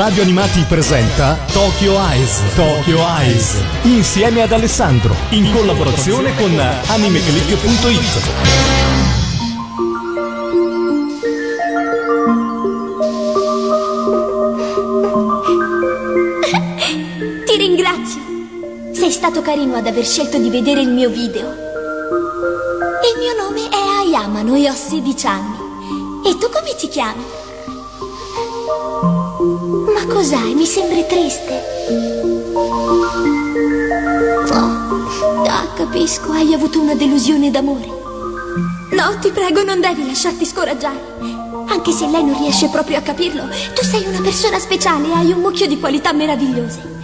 Radio Animati presenta Tokyo Eyes. Tokyo Eyes. Insieme ad Alessandro. In collaborazione con animeclick.it. Ti ringrazio. Sei stato carino ad aver scelto di vedere il mio video. Il mio nome è Ayamano e ho 16 anni. E tu come ti chiami? Ma cos'hai? Mi sembri triste. Oh, ah, capisco, hai avuto una delusione d'amore. No, ti prego, non devi lasciarti scoraggiare. Anche se lei non riesce proprio a capirlo, tu sei una persona speciale e hai un mucchio di qualità meravigliose.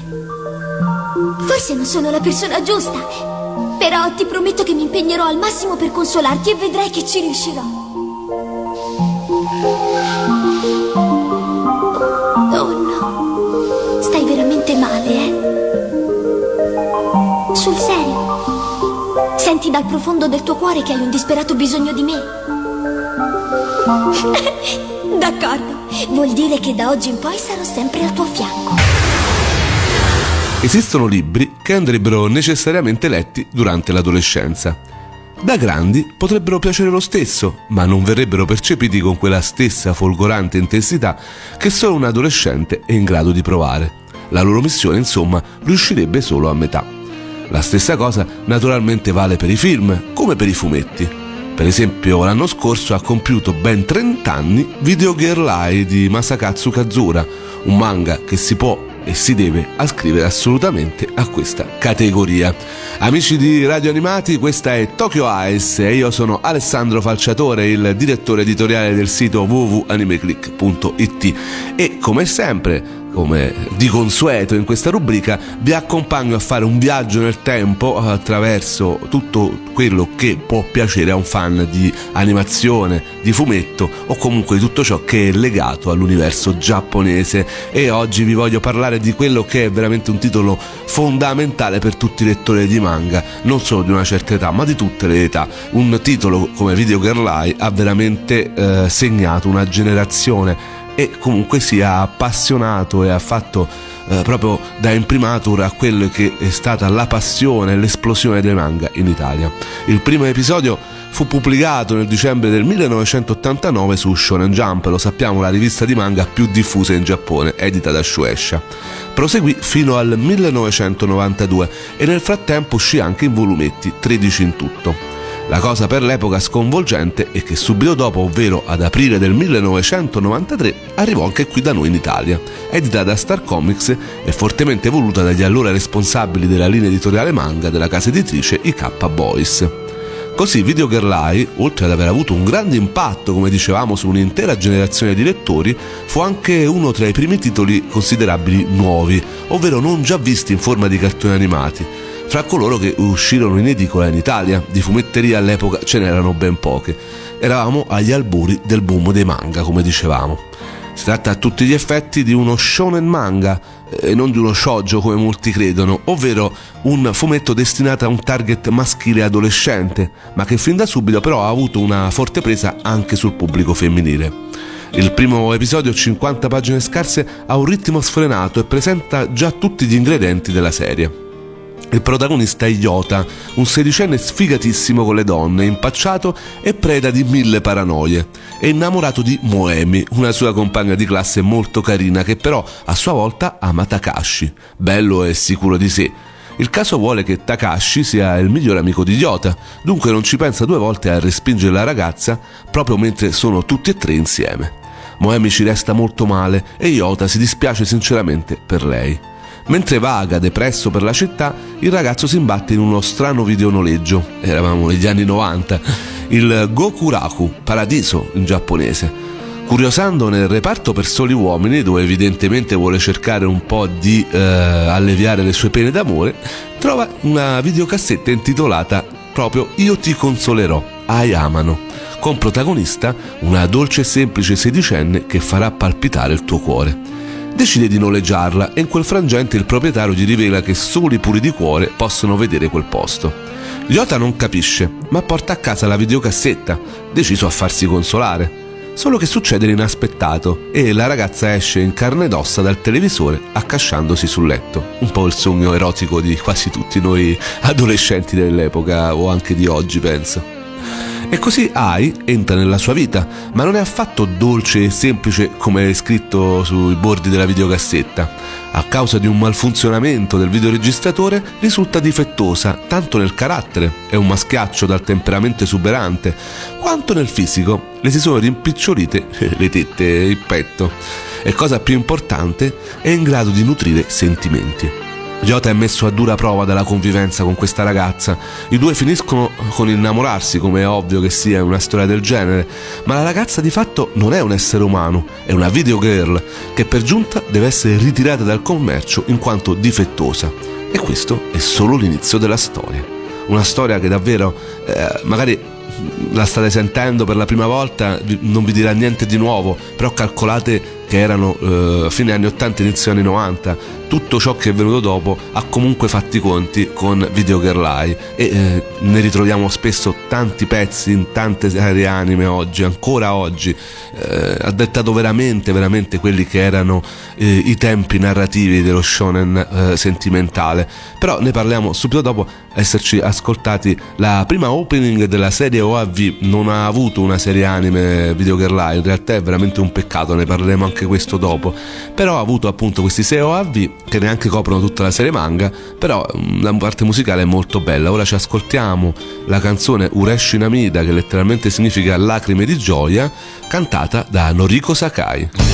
Forse non sono la persona giusta, però ti prometto che mi impegnerò al massimo per consolarti e vedrai che ci riuscirò. Senti dal profondo del tuo cuore che hai un disperato bisogno di me. D'accordo, vuol dire che da oggi in poi sarò sempre al tuo fianco. Esistono libri che andrebbero necessariamente letti durante l'adolescenza. Da grandi potrebbero piacere lo stesso, ma non verrebbero percepiti con quella stessa folgorante intensità che solo un adolescente è in grado di provare. La loro missione, insomma, riuscirebbe solo a metà. La stessa cosa naturalmente vale per i film, come per i fumetti. Per esempio, l'anno scorso ha compiuto ben 30 anni Video Girl Eye di Masakatsu Kazura, un manga che si può e si deve ascrivere assolutamente a questa categoria. Amici di Radio Animati, questa è Tokyo Eyes e io sono Alessandro Falciatore, il direttore editoriale del sito www.animeclick.it e come sempre come di consueto in questa rubrica, vi accompagno a fare un viaggio nel tempo attraverso tutto quello che può piacere a un fan di animazione, di fumetto o comunque di tutto ciò che è legato all'universo giapponese. E oggi vi voglio parlare di quello che è veramente un titolo fondamentale per tutti i lettori di manga, non solo di una certa età, ma di tutte le età. Un titolo come Video Girl Eye ha veramente eh, segnato una generazione e comunque sia appassionato e ha fatto eh, proprio da imprimatur a quello che è stata la passione e l'esplosione dei manga in Italia. Il primo episodio fu pubblicato nel dicembre del 1989 su Shonen Jump, lo sappiamo la rivista di manga più diffusa in Giappone, edita da Shueisha. Proseguì fino al 1992 e nel frattempo uscì anche in volumetti, 13 in tutto. La cosa per l'epoca sconvolgente è che subito dopo, ovvero ad aprile del 1993, arrivò anche qui da noi in Italia, edita da Star Comics e fortemente voluta dagli allora responsabili della linea editoriale manga della casa editrice IK Boys. Così Video Girl Eye, oltre ad aver avuto un grande impatto, come dicevamo, su un'intera generazione di lettori, fu anche uno tra i primi titoli considerabili nuovi, ovvero non già visti in forma di cartoni animati, fra coloro che uscirono in edicola in Italia. Di fumetteria all'epoca ce n'erano ben poche. Eravamo agli albori del boom dei manga, come dicevamo. Si tratta a tutti gli effetti di uno shonen manga e non di uno shoujo come molti credono, ovvero un fumetto destinato a un target maschile adolescente, ma che fin da subito però ha avuto una forte presa anche sul pubblico femminile. Il primo episodio, 50 pagine scarse, ha un ritmo sfrenato e presenta già tutti gli ingredienti della serie. Il protagonista è Yota, un sedicenne sfigatissimo con le donne, impacciato e preda di mille paranoie. È innamorato di Moemi, una sua compagna di classe molto carina che però a sua volta ama Takashi, bello e sicuro di sé. Il caso vuole che Takashi sia il migliore amico di Yota, dunque non ci pensa due volte a respingere la ragazza proprio mentre sono tutti e tre insieme. Moemi ci resta molto male e Yota si dispiace sinceramente per lei. Mentre vaga depresso per la città, il ragazzo si imbatte in uno strano videonoleggio. Eravamo negli anni 90. Il Gokuraku, paradiso in giapponese. Curiosando nel reparto per soli uomini, dove evidentemente vuole cercare un po' di eh, alleviare le sue pene d'amore, trova una videocassetta intitolata proprio Io ti consolerò, Ayamano, con protagonista una dolce e semplice sedicenne che farà palpitare il tuo cuore decide di noleggiarla e in quel frangente il proprietario gli rivela che solo i puri di cuore possono vedere quel posto. Yota non capisce, ma porta a casa la videocassetta, deciso a farsi consolare. Solo che succede l'inaspettato e la ragazza esce in carne ed ossa dal televisore accasciandosi sul letto. Un po' il sogno erotico di quasi tutti noi adolescenti dell'epoca o anche di oggi, penso. E così Ai entra nella sua vita, ma non è affatto dolce e semplice come è scritto sui bordi della videocassetta. A causa di un malfunzionamento del videoregistratore risulta difettosa tanto nel carattere, è un maschiaccio dal temperamento esuberante, quanto nel fisico, le si sono rimpicciolite le tette e il petto. E cosa più importante, è in grado di nutrire sentimenti. Jota è messo a dura prova dalla convivenza con questa ragazza. I due finiscono con innamorarsi, come è ovvio che sia una storia del genere, ma la ragazza di fatto non è un essere umano, è una videogirl che per giunta deve essere ritirata dal commercio in quanto difettosa. E questo è solo l'inizio della storia. Una storia che davvero, eh, magari la state sentendo per la prima volta, non vi dirà niente di nuovo, però calcolate che erano eh, fine anni 80 inizio anni 90 tutto ciò che è venuto dopo ha comunque fatti i conti con Video Girl Eye e eh, ne ritroviamo spesso tanti pezzi in tante serie anime oggi, ancora oggi. Eh, ha dettato veramente veramente quelli che erano eh, i tempi narrativi dello shonen eh, sentimentale. Però ne parliamo subito dopo esserci ascoltati la prima opening della serie OAV non ha avuto una serie anime Video Girl Eye in realtà è veramente un peccato ne parleremo anche anche questo dopo. Però ha avuto appunto questi 6 OAV che neanche coprono tutta la serie manga, però mm, la parte musicale è molto bella. Ora ci ascoltiamo la canzone Ureshi Namida che letteralmente significa lacrime di gioia, cantata da Noriko Sakai.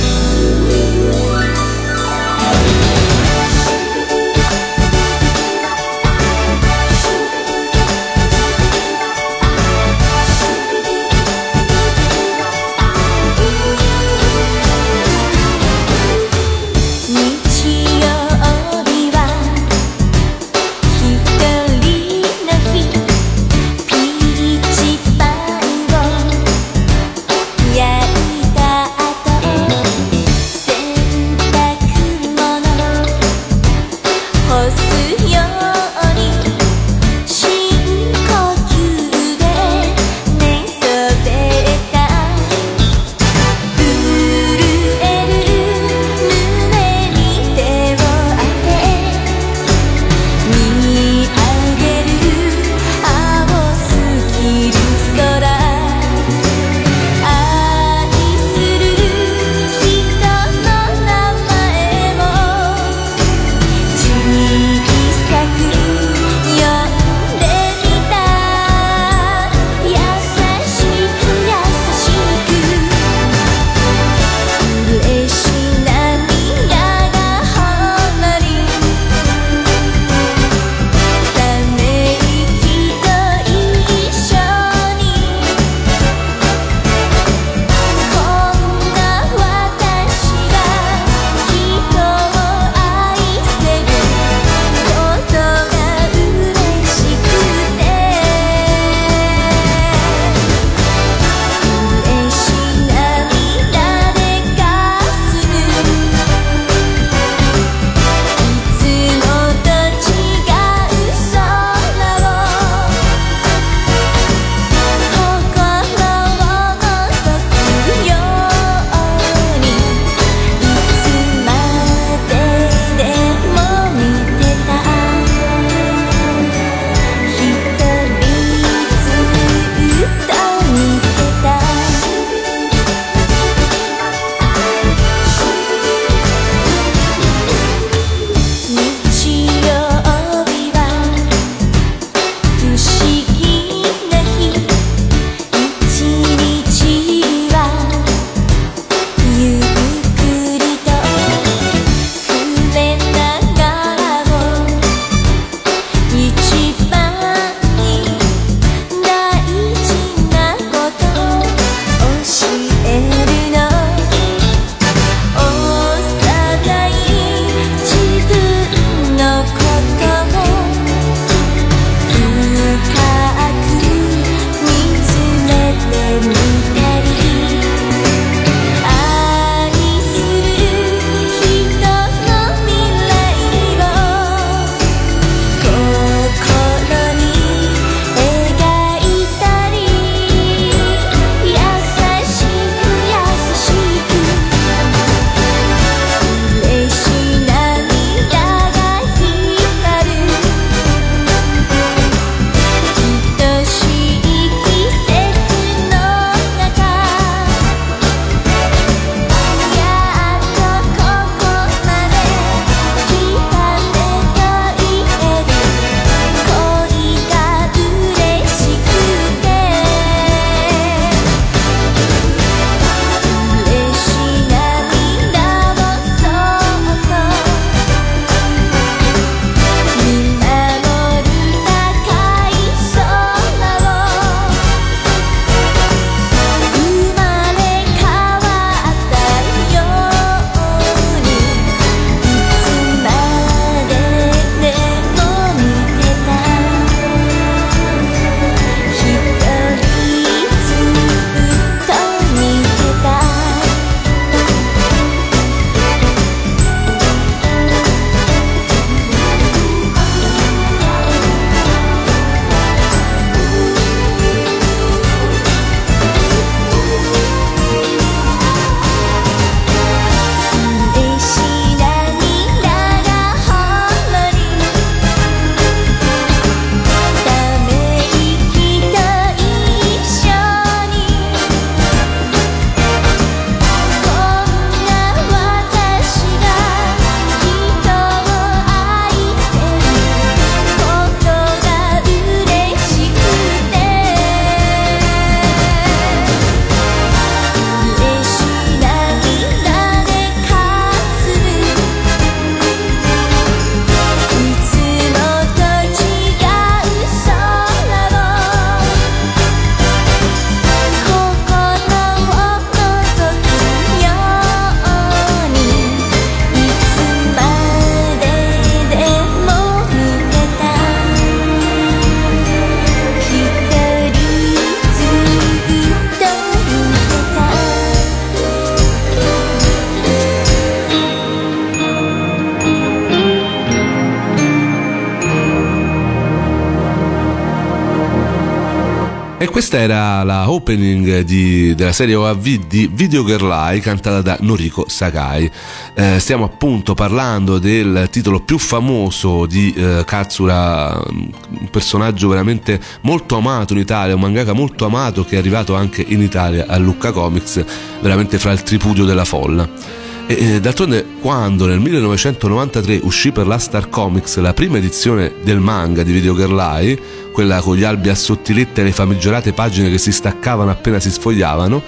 Questa era la opening di, della serie OAV di Video Girl Eye cantata da Noriko Sakai. Eh, stiamo appunto parlando del titolo più famoso di eh, Katsura, un personaggio veramente molto amato in Italia, un mangaka molto amato che è arrivato anche in Italia a Lucca Comics, veramente fra il tripudio della folla. E d'altronde quando nel 1993 uscì per la Star Comics la prima edizione del manga di Video Girl Eye, quella con gli albi a sottilette e le famigerate pagine che si staccavano appena si sfogliavano,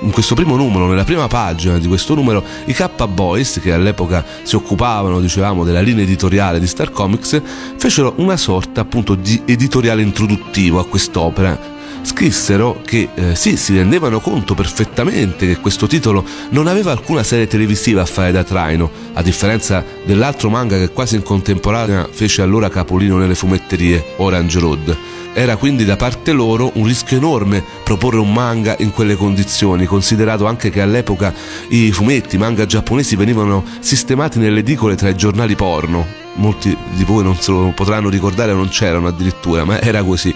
in questo primo numero, nella prima pagina di questo numero, i K-Boys, che all'epoca si occupavano, dicevamo, della linea editoriale di Star Comics, fecero una sorta appunto di editoriale introduttivo a quest'opera scrissero che eh, sì, si rendevano conto perfettamente che questo titolo non aveva alcuna serie televisiva a fare da traino, a differenza dell'altro manga che quasi in contemporanea fece allora capolino nelle fumetterie, Orange Road. Era quindi da parte loro un rischio enorme proporre un manga in quelle condizioni, considerato anche che all'epoca i fumetti, manga giapponesi venivano sistemati nelle edicole tra i giornali porno. Molti di voi non se lo potranno ricordare, non c'erano addirittura, ma era così.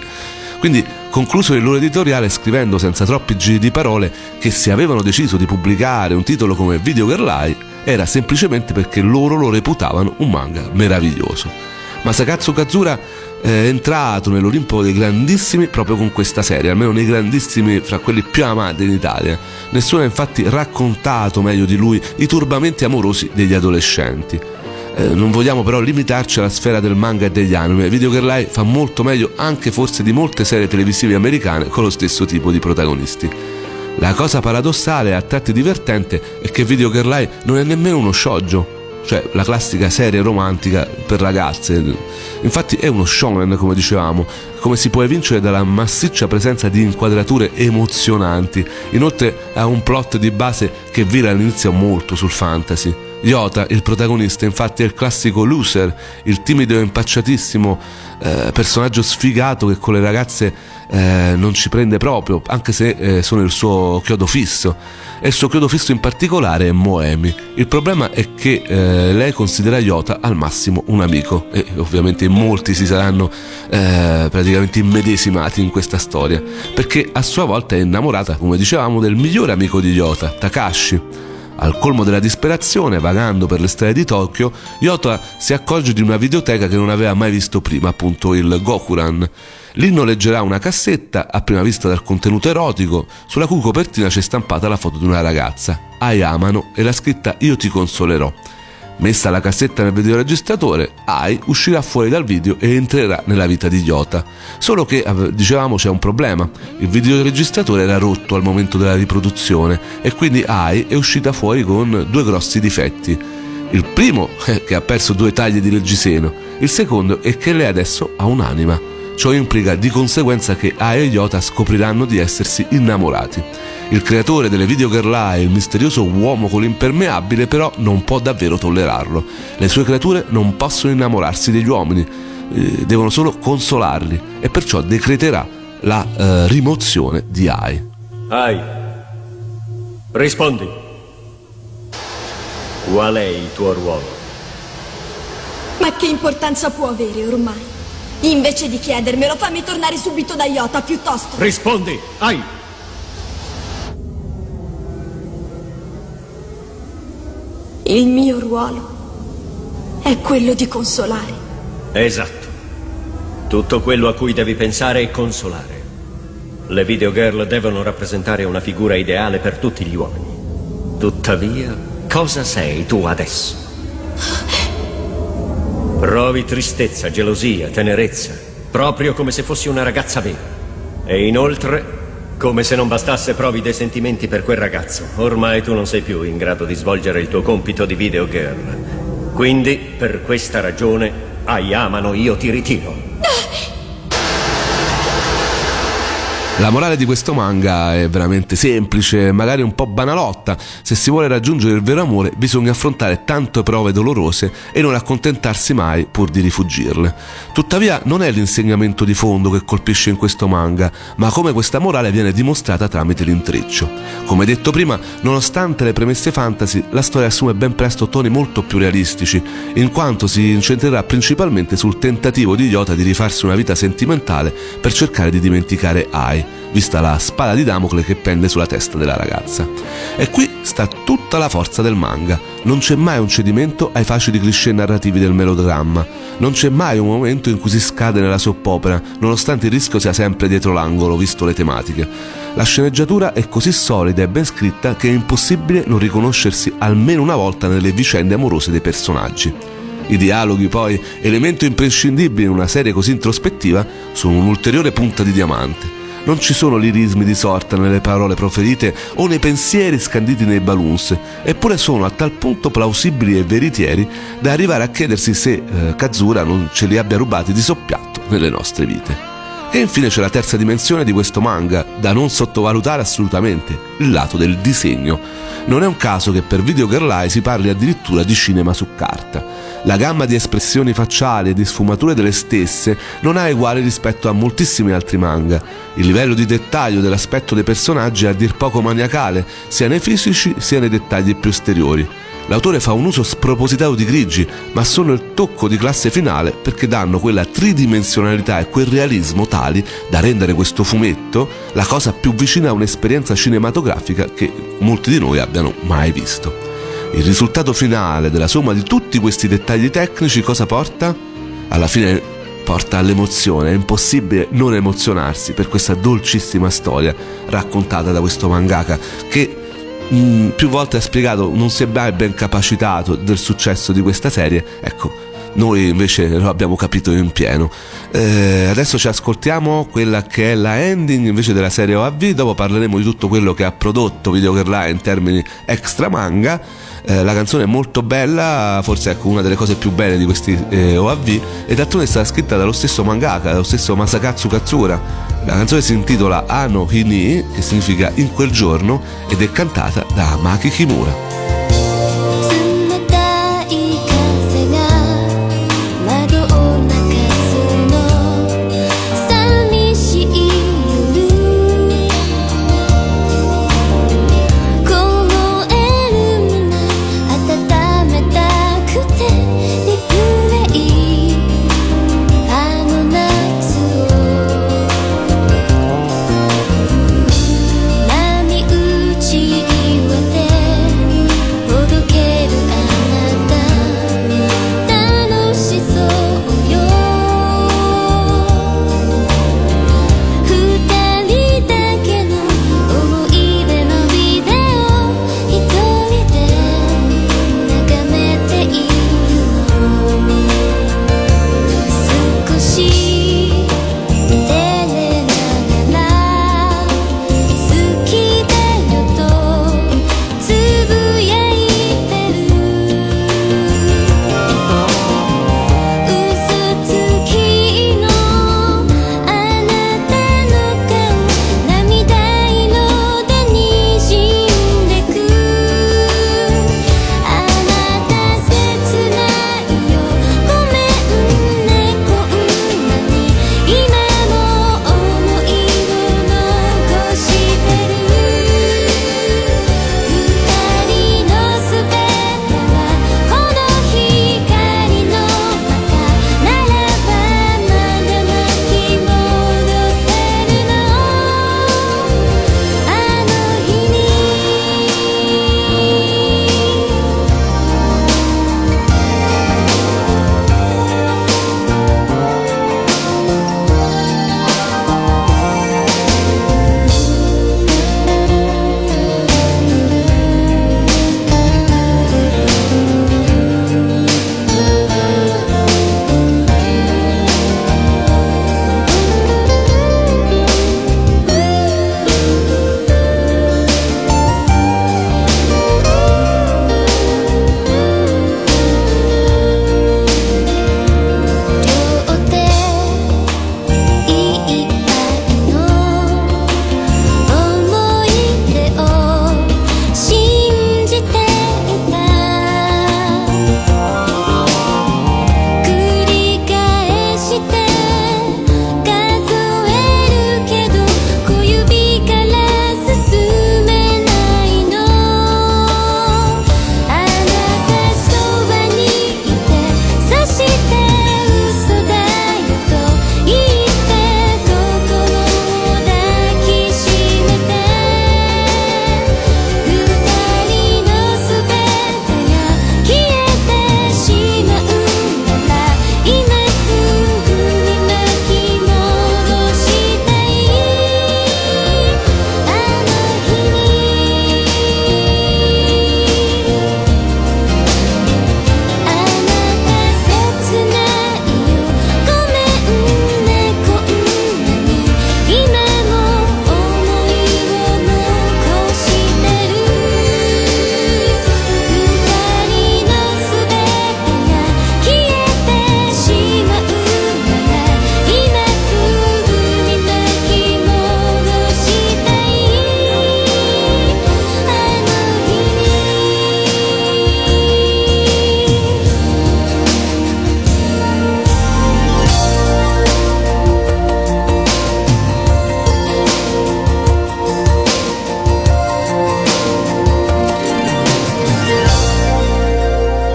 Quindi concluso il loro editoriale scrivendo senza troppi giri di parole che se avevano deciso di pubblicare un titolo come Video Girl era semplicemente perché loro lo reputavano un manga meraviglioso. Ma Sakatsu Kazura è entrato nell'Olimpo dei grandissimi proprio con questa serie, almeno nei grandissimi fra quelli più amati in Italia. Nessuno ha infatti raccontato meglio di lui i turbamenti amorosi degli adolescenti. Eh, non vogliamo però limitarci alla sfera del manga e degli anime. Video Girl Eye fa molto meglio anche forse di molte serie televisive americane con lo stesso tipo di protagonisti. La cosa paradossale e a tratti divertente è che Video Girl Eye non è nemmeno uno shoujo, cioè la classica serie romantica per ragazze. Infatti è uno shonen, come dicevamo, come si può evincere dalla massiccia presenza di inquadrature emozionanti. Inoltre ha un plot di base che vira all'inizio molto sul fantasy. Yota, il protagonista, infatti è il classico loser, il timido e impacciatissimo eh, personaggio sfigato che con le ragazze eh, non ci prende proprio, anche se eh, sono il suo chiodo fisso. E il suo chiodo fisso in particolare è Moemi. Il problema è che eh, lei considera Yota al massimo un amico e ovviamente molti si saranno eh, praticamente immedesimati in questa storia, perché a sua volta è innamorata, come dicevamo, del migliore amico di Yota, Takashi. Al colmo della disperazione, vagando per le strade di Tokyo, Yota si accorge di una videoteca che non aveva mai visto prima, appunto il Gokuran. Lì noleggerà una cassetta, a prima vista dal contenuto erotico, sulla cui copertina c'è stampata la foto di una ragazza, Ayamano, e la scritta Io ti consolerò. Messa la cassetta nel videoregistratore, Ai uscirà fuori dal video e entrerà nella vita di Yota. Solo che, dicevamo, c'è un problema. Il videoregistratore era rotto al momento della riproduzione e quindi Ai è uscita fuori con due grossi difetti. Il primo è che ha perso due taglie di reggiseno, il secondo è che lei adesso ha un'anima. Ciò implica di conseguenza che Ai e Yota scopriranno di essersi innamorati. Il creatore delle video girl il misterioso uomo con l'impermeabile, però non può davvero tollerarlo. Le sue creature non possono innamorarsi degli uomini, eh, devono solo consolarli e perciò decreterà la eh, rimozione di Ai. Ai, rispondi. Qual è il tuo ruolo? Ma che importanza può avere ormai? Invece di chiedermelo, fammi tornare subito da Iota, piuttosto. Rispondi, Ai! Il mio ruolo è quello di consolare. Esatto. Tutto quello a cui devi pensare è consolare. Le videogirl devono rappresentare una figura ideale per tutti gli uomini. Tuttavia, cosa sei tu adesso? Provi tristezza, gelosia, tenerezza, proprio come se fossi una ragazza vera. E inoltre come se non bastasse provi dei sentimenti per quel ragazzo. Ormai tu non sei più in grado di svolgere il tuo compito di video girl. Quindi, per questa ragione, Ayamano io ti ritiro. La morale di questo manga è veramente semplice, magari un po' banalotta. Se si vuole raggiungere il vero amore bisogna affrontare tante prove dolorose e non accontentarsi mai pur di rifugirle. Tuttavia non è l'insegnamento di fondo che colpisce in questo manga, ma come questa morale viene dimostrata tramite l'intreccio. Come detto prima, nonostante le premesse fantasy, la storia assume ben presto toni molto più realistici, in quanto si incentrerà principalmente sul tentativo di Iota di rifarsi una vita sentimentale per cercare di dimenticare Ai vista la spada di Damocle che pende sulla testa della ragazza. E qui sta tutta la forza del manga. Non c'è mai un cedimento ai facili cliché narrativi del melodramma. Non c'è mai un momento in cui si scade nella soppopera, nonostante il rischio sia sempre dietro l'angolo, visto le tematiche. La sceneggiatura è così solida e ben scritta che è impossibile non riconoscersi almeno una volta nelle vicende amorose dei personaggi. I dialoghi, poi, elemento imprescindibile in una serie così introspettiva, sono un'ulteriore punta di diamante. Non ci sono lirismi di sorta nelle parole proferite o nei pensieri scanditi nei balloons, eppure sono a tal punto plausibili e veritieri da arrivare a chiedersi se eh, Kazura non ce li abbia rubati di soppiatto nelle nostre vite. E infine c'è la terza dimensione di questo manga, da non sottovalutare assolutamente, il lato del disegno. Non è un caso che per Video Girl Eye si parli addirittura di cinema su carta. La gamma di espressioni facciali e di sfumature delle stesse non ha uguali rispetto a moltissimi altri manga. Il livello di dettaglio dell'aspetto dei personaggi è a dir poco maniacale, sia nei fisici sia nei dettagli più esteriori. L'autore fa un uso spropositato di grigi, ma sono il tocco di classe finale perché danno quella tridimensionalità e quel realismo tali da rendere questo fumetto la cosa più vicina a un'esperienza cinematografica che molti di noi abbiano mai visto. Il risultato finale della somma di tutti questi dettagli tecnici cosa porta? Alla fine porta all'emozione, è impossibile non emozionarsi per questa dolcissima storia raccontata da questo mangaka che mh, mm, più volte ha spiegato non si è mai ben capacitato del successo di questa serie, ecco, noi invece lo abbiamo capito in pieno. Eh, adesso ci ascoltiamo quella che è la ending invece della serie OAV, dopo parleremo di tutto quello che ha prodotto Video Girl in termini extra manga. Eh, la canzone è molto bella, forse ecco una delle cose più belle di questi eh, OAV, e d'altronde è stata scritta dallo stesso mangaka, dallo stesso Masakatsu Katsura. La canzone si intitola Ano Hini, che significa in quel giorno, ed è cantata da Maki Kimura.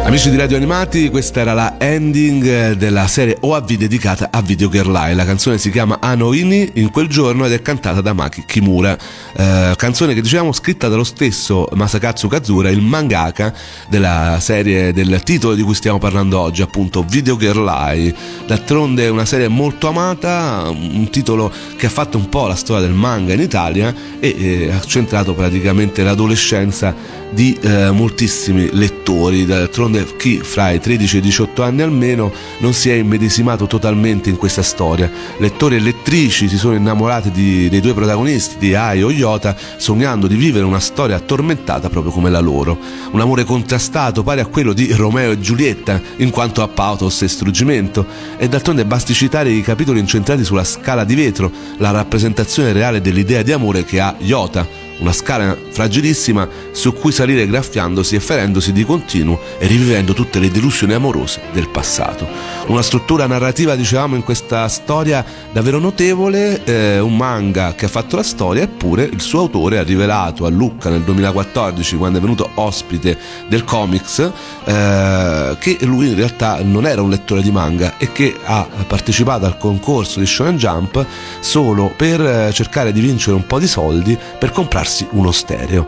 Amici di Radio Animati, questa era la ending della serie OAV dedicata a Video Girl Lie. La canzone si chiama Anoini in quel giorno ed è cantata da Maki Kimura. Eh, canzone che dicevamo scritta dallo stesso Masakatsu Kazura, il mangaka della serie del titolo di cui stiamo parlando oggi, appunto Video Girl Lie. D'altronde è una serie molto amata, un titolo che ha fatto un po' la storia del manga in Italia e eh, ha centrato praticamente l'adolescenza di eh, moltissimi lettori. D'altronde chi fra i 13 e i 18 anni almeno non si è immedesimato totalmente in questa storia. Lettori e lettrici si sono innamorati di, dei due protagonisti, di Ai o Yota, sognando di vivere una storia tormentata proprio come la loro. Un amore contrastato pari a quello di Romeo e Giulietta, in quanto a pathos e struggimento. E d'altronde basti citare i capitoli incentrati sulla scala di vetro, la rappresentazione reale dell'idea di amore che ha Yota una scala fragilissima su cui salire graffiandosi e ferendosi di continuo e rivivendo tutte le delusioni amorose del passato. Una struttura narrativa, dicevamo, in questa storia davvero notevole, eh, un manga che ha fatto la storia, eppure il suo autore ha rivelato a Lucca nel 2014, quando è venuto ospite del comics, eh, che lui in realtà non era un lettore di manga e che ha partecipato al concorso di Shonen Jump solo per eh, cercare di vincere un po' di soldi per comprarsi uno stereo.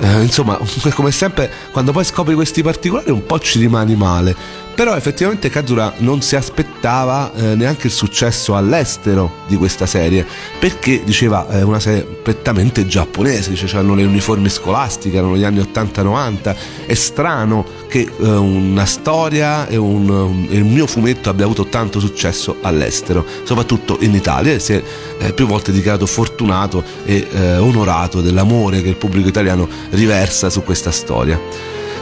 Eh, insomma, come sempre, quando poi scopri questi particolari un po' ci rimani male. Però effettivamente Kazura non si aspettava eh, neanche il successo all'estero di questa serie, perché diceva è una serie prettamente giapponese, cioè hanno le uniformi scolastiche, erano gli anni 80-90, è strano che eh, una storia e un, un, il mio fumetto abbia avuto tanto successo all'estero, soprattutto in Italia, si è eh, più volte dichiarato fortunato e eh, onorato dell'amore che il pubblico italiano riversa su questa storia.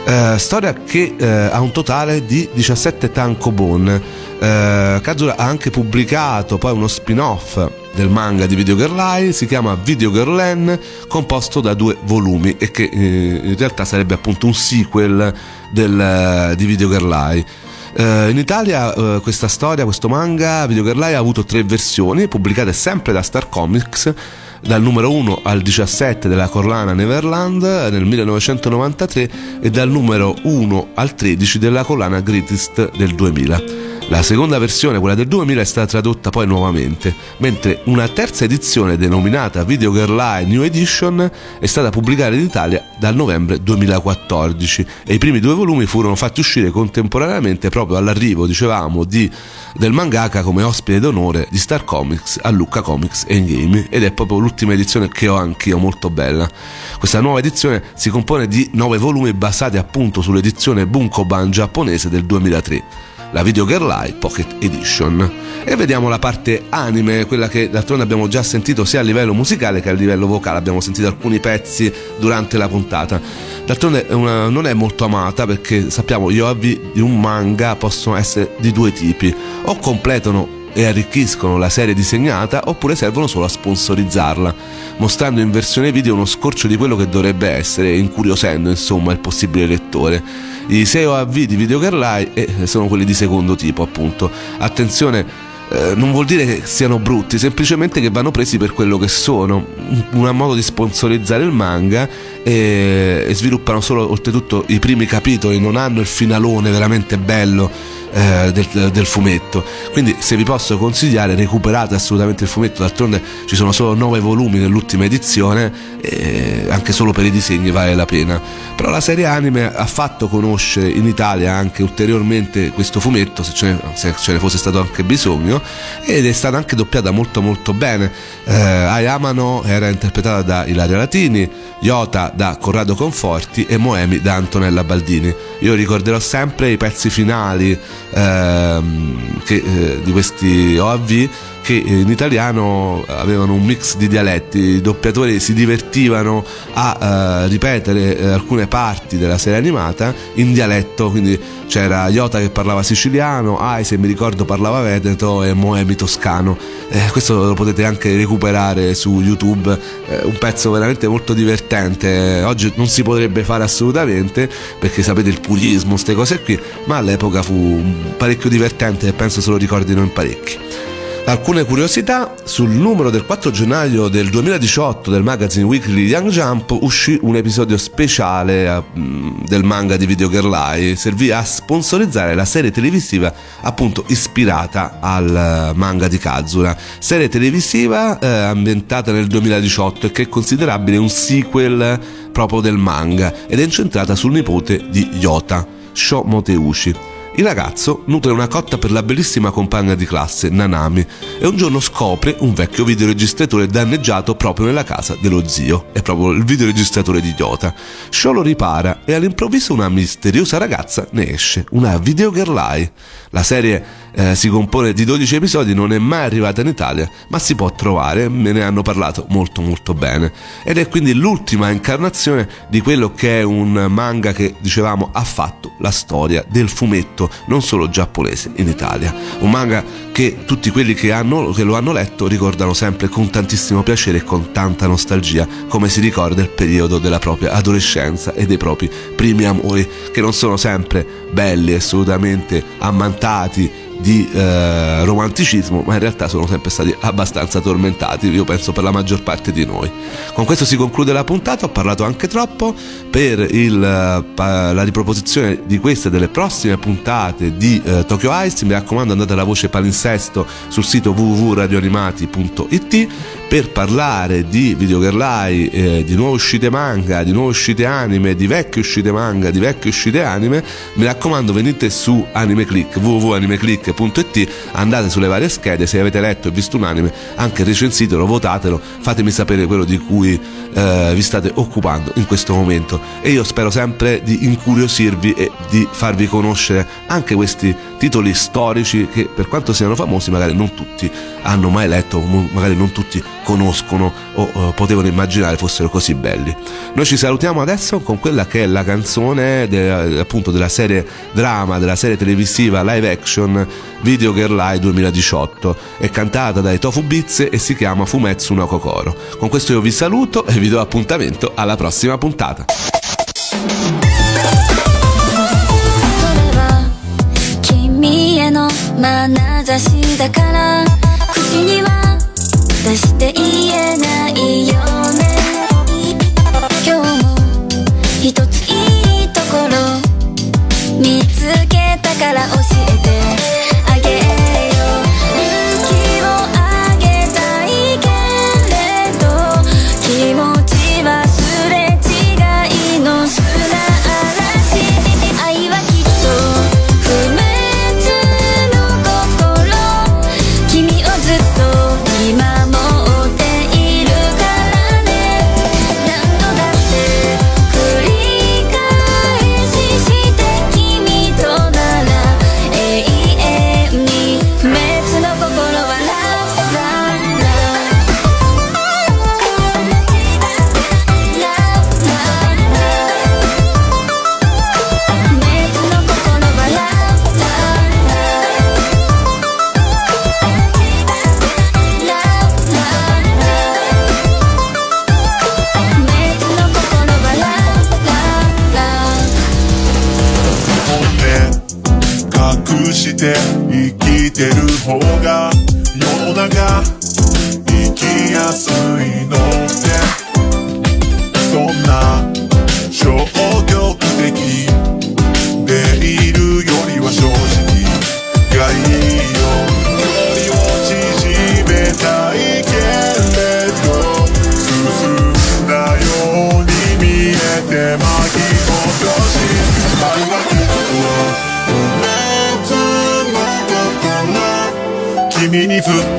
Eh, storia che eh, ha un totale di 17 tankobon. Eh, Kazura ha anche pubblicato poi uno spin-off del manga di Video Girl Lie, si chiama Video Girl N, composto da due volumi e che eh, in realtà sarebbe appunto un sequel del, di Video Girl Lie. Uh, in Italia uh, questa storia, questo manga, Video Girl Lie, ha avuto tre versioni pubblicate sempre da Star Comics dal numero 1 al 17 della collana Neverland nel 1993 e dal numero 1 al 13 della collana Greatest del 2000. La seconda versione, quella del 2000, è stata tradotta poi nuovamente, mentre una terza edizione denominata Video Girl Eye New Edition è stata pubblicata in Italia dal novembre 2014 e i primi due volumi furono fatti uscire contemporaneamente proprio all'arrivo, dicevamo, di, del mangaka come ospite d'onore di Star Comics a Lucca Comics Endgame ed è proprio l'ultima edizione che ho anch'io molto bella. Questa nuova edizione si compone di nove volumi basati appunto sull'edizione Bunkoban giapponese del 2003 la Video Girl Eye Pocket Edition. E vediamo la parte anime, quella che d'altronde abbiamo già sentito sia a livello musicale che a livello vocale, abbiamo sentito alcuni pezzi durante la puntata. D'altronde una, non è molto amata perché sappiamo gli OAV di un manga possono essere di due tipi, o completano e arricchiscono la serie disegnata oppure servono solo a sponsorizzarla, mostrando in versione video uno scorcio di quello che dovrebbe essere, incuriosendo insomma il possibile lettore. I 6 OAV di Video Eye eh, sono quelli di secondo tipo appunto. Attenzione eh, non vuol dire che siano brutti, semplicemente che vanno presi per quello che sono, un modo di sponsorizzare il manga e, e sviluppano solo oltretutto i primi capitoli, non hanno il finalone veramente bello eh, del, del, fumetto. Quindi se vi posso consigliare recuperate assolutamente il fumetto, d'altronde ci sono solo 9 volumi nell'ultima edizione, e anche solo per i disegni vale la pena. Però la serie anime ha fatto conoscere in Italia anche ulteriormente questo fumetto, se ce ne, se ce ne fosse stato anche bisogno, ed è stata anche doppiata molto molto bene. Eh, Ayamano era interpretata da Ilaria Latini, Yota da Corrado Conforti e Moemi da Antonella Baldini. Io ricorderò sempre i pezzi finali ehm, che, eh, di questi OAV che in italiano avevano un mix di dialetti, i doppiatori si divertivano a uh, ripetere uh, alcune parti della serie animata in dialetto, quindi c'era Iota che parlava siciliano, Ai se mi ricordo parlava veneto e Moemi toscano. Eh, questo lo potete anche recuperare su YouTube, eh, un pezzo veramente molto divertente. Oggi non si potrebbe fare assolutamente perché sapete il purismo, queste cose qui, ma all'epoca fu parecchio divertente e penso se lo ricordino in parecchi. Alcune curiosità, sul numero del 4 gennaio del 2018 del magazine Weekly Young Jump uscì un episodio speciale eh, del manga di Video Girl Eye, servì a sponsorizzare la serie televisiva appunto ispirata al eh, manga di Kazura, serie televisiva eh, ambientata nel 2018 e che è considerabile un sequel proprio del manga ed è incentrata sul nipote di Yota, Sho Moteushi. Il ragazzo nutre una cotta per la bellissima compagna di classe, Nanami, e un giorno scopre un vecchio videoregistratore danneggiato proprio nella casa dello zio. È proprio il videoregistratore di Idiota. Sho lo ripara e all'improvviso una misteriosa ragazza ne esce, una videogirlai. La serie eh, si compone di 12 episodi, non è mai arrivata in Italia, ma si può trovare, me ne hanno parlato molto molto bene. Ed è quindi l'ultima incarnazione di quello che è un manga che, dicevamo, ha fatto la storia del fumetto, non solo giapponese, in Italia. Un manga che tutti quelli che, hanno, che lo hanno letto ricordano sempre con tantissimo piacere e con tanta nostalgia, come si ricorda il periodo della propria adolescenza e dei propri primi amori, che non sono sempre belli, assolutamente ammantati di eh, romanticismo, ma in realtà sono sempre stati abbastanza tormentati, io penso per la maggior parte di noi. Con questo si conclude la puntata, ho parlato anche troppo, per il, la riproposizione di queste e delle prossime puntate di eh, Tokyo Ice, mi raccomando andate alla voce palinsesto sul sito www.radioanimati.it per parlare di videogherlai, eh, di nuove uscite manga, di nuove uscite anime, di vecchie uscite manga, di vecchie uscite anime, mi raccomando venite su AnimeClick, www.animeclick.it, andate sulle varie schede, se avete letto e visto un anime, anche recensitelo, votatelo, fatemi sapere quello di cui eh, vi state occupando in questo momento. E io spero sempre di incuriosirvi e di farvi conoscere anche questi titoli storici che per quanto siano famosi magari non tutti hanno mai letto, magari non tutti conoscono o uh, potevano immaginare fossero così belli. Noi ci salutiamo adesso con quella che è la canzone de, appunto della serie drama, della serie televisiva live action Video Girl Eye 2018. È cantata dai Tofu Beats e si chiama Fumetsu no Kokoro. Con questo io vi saluto e vi do appuntamento alla prossima puntata. 眼差しだから口には 出して言えないよ隠して生きてる方が世の中生きやすいのって水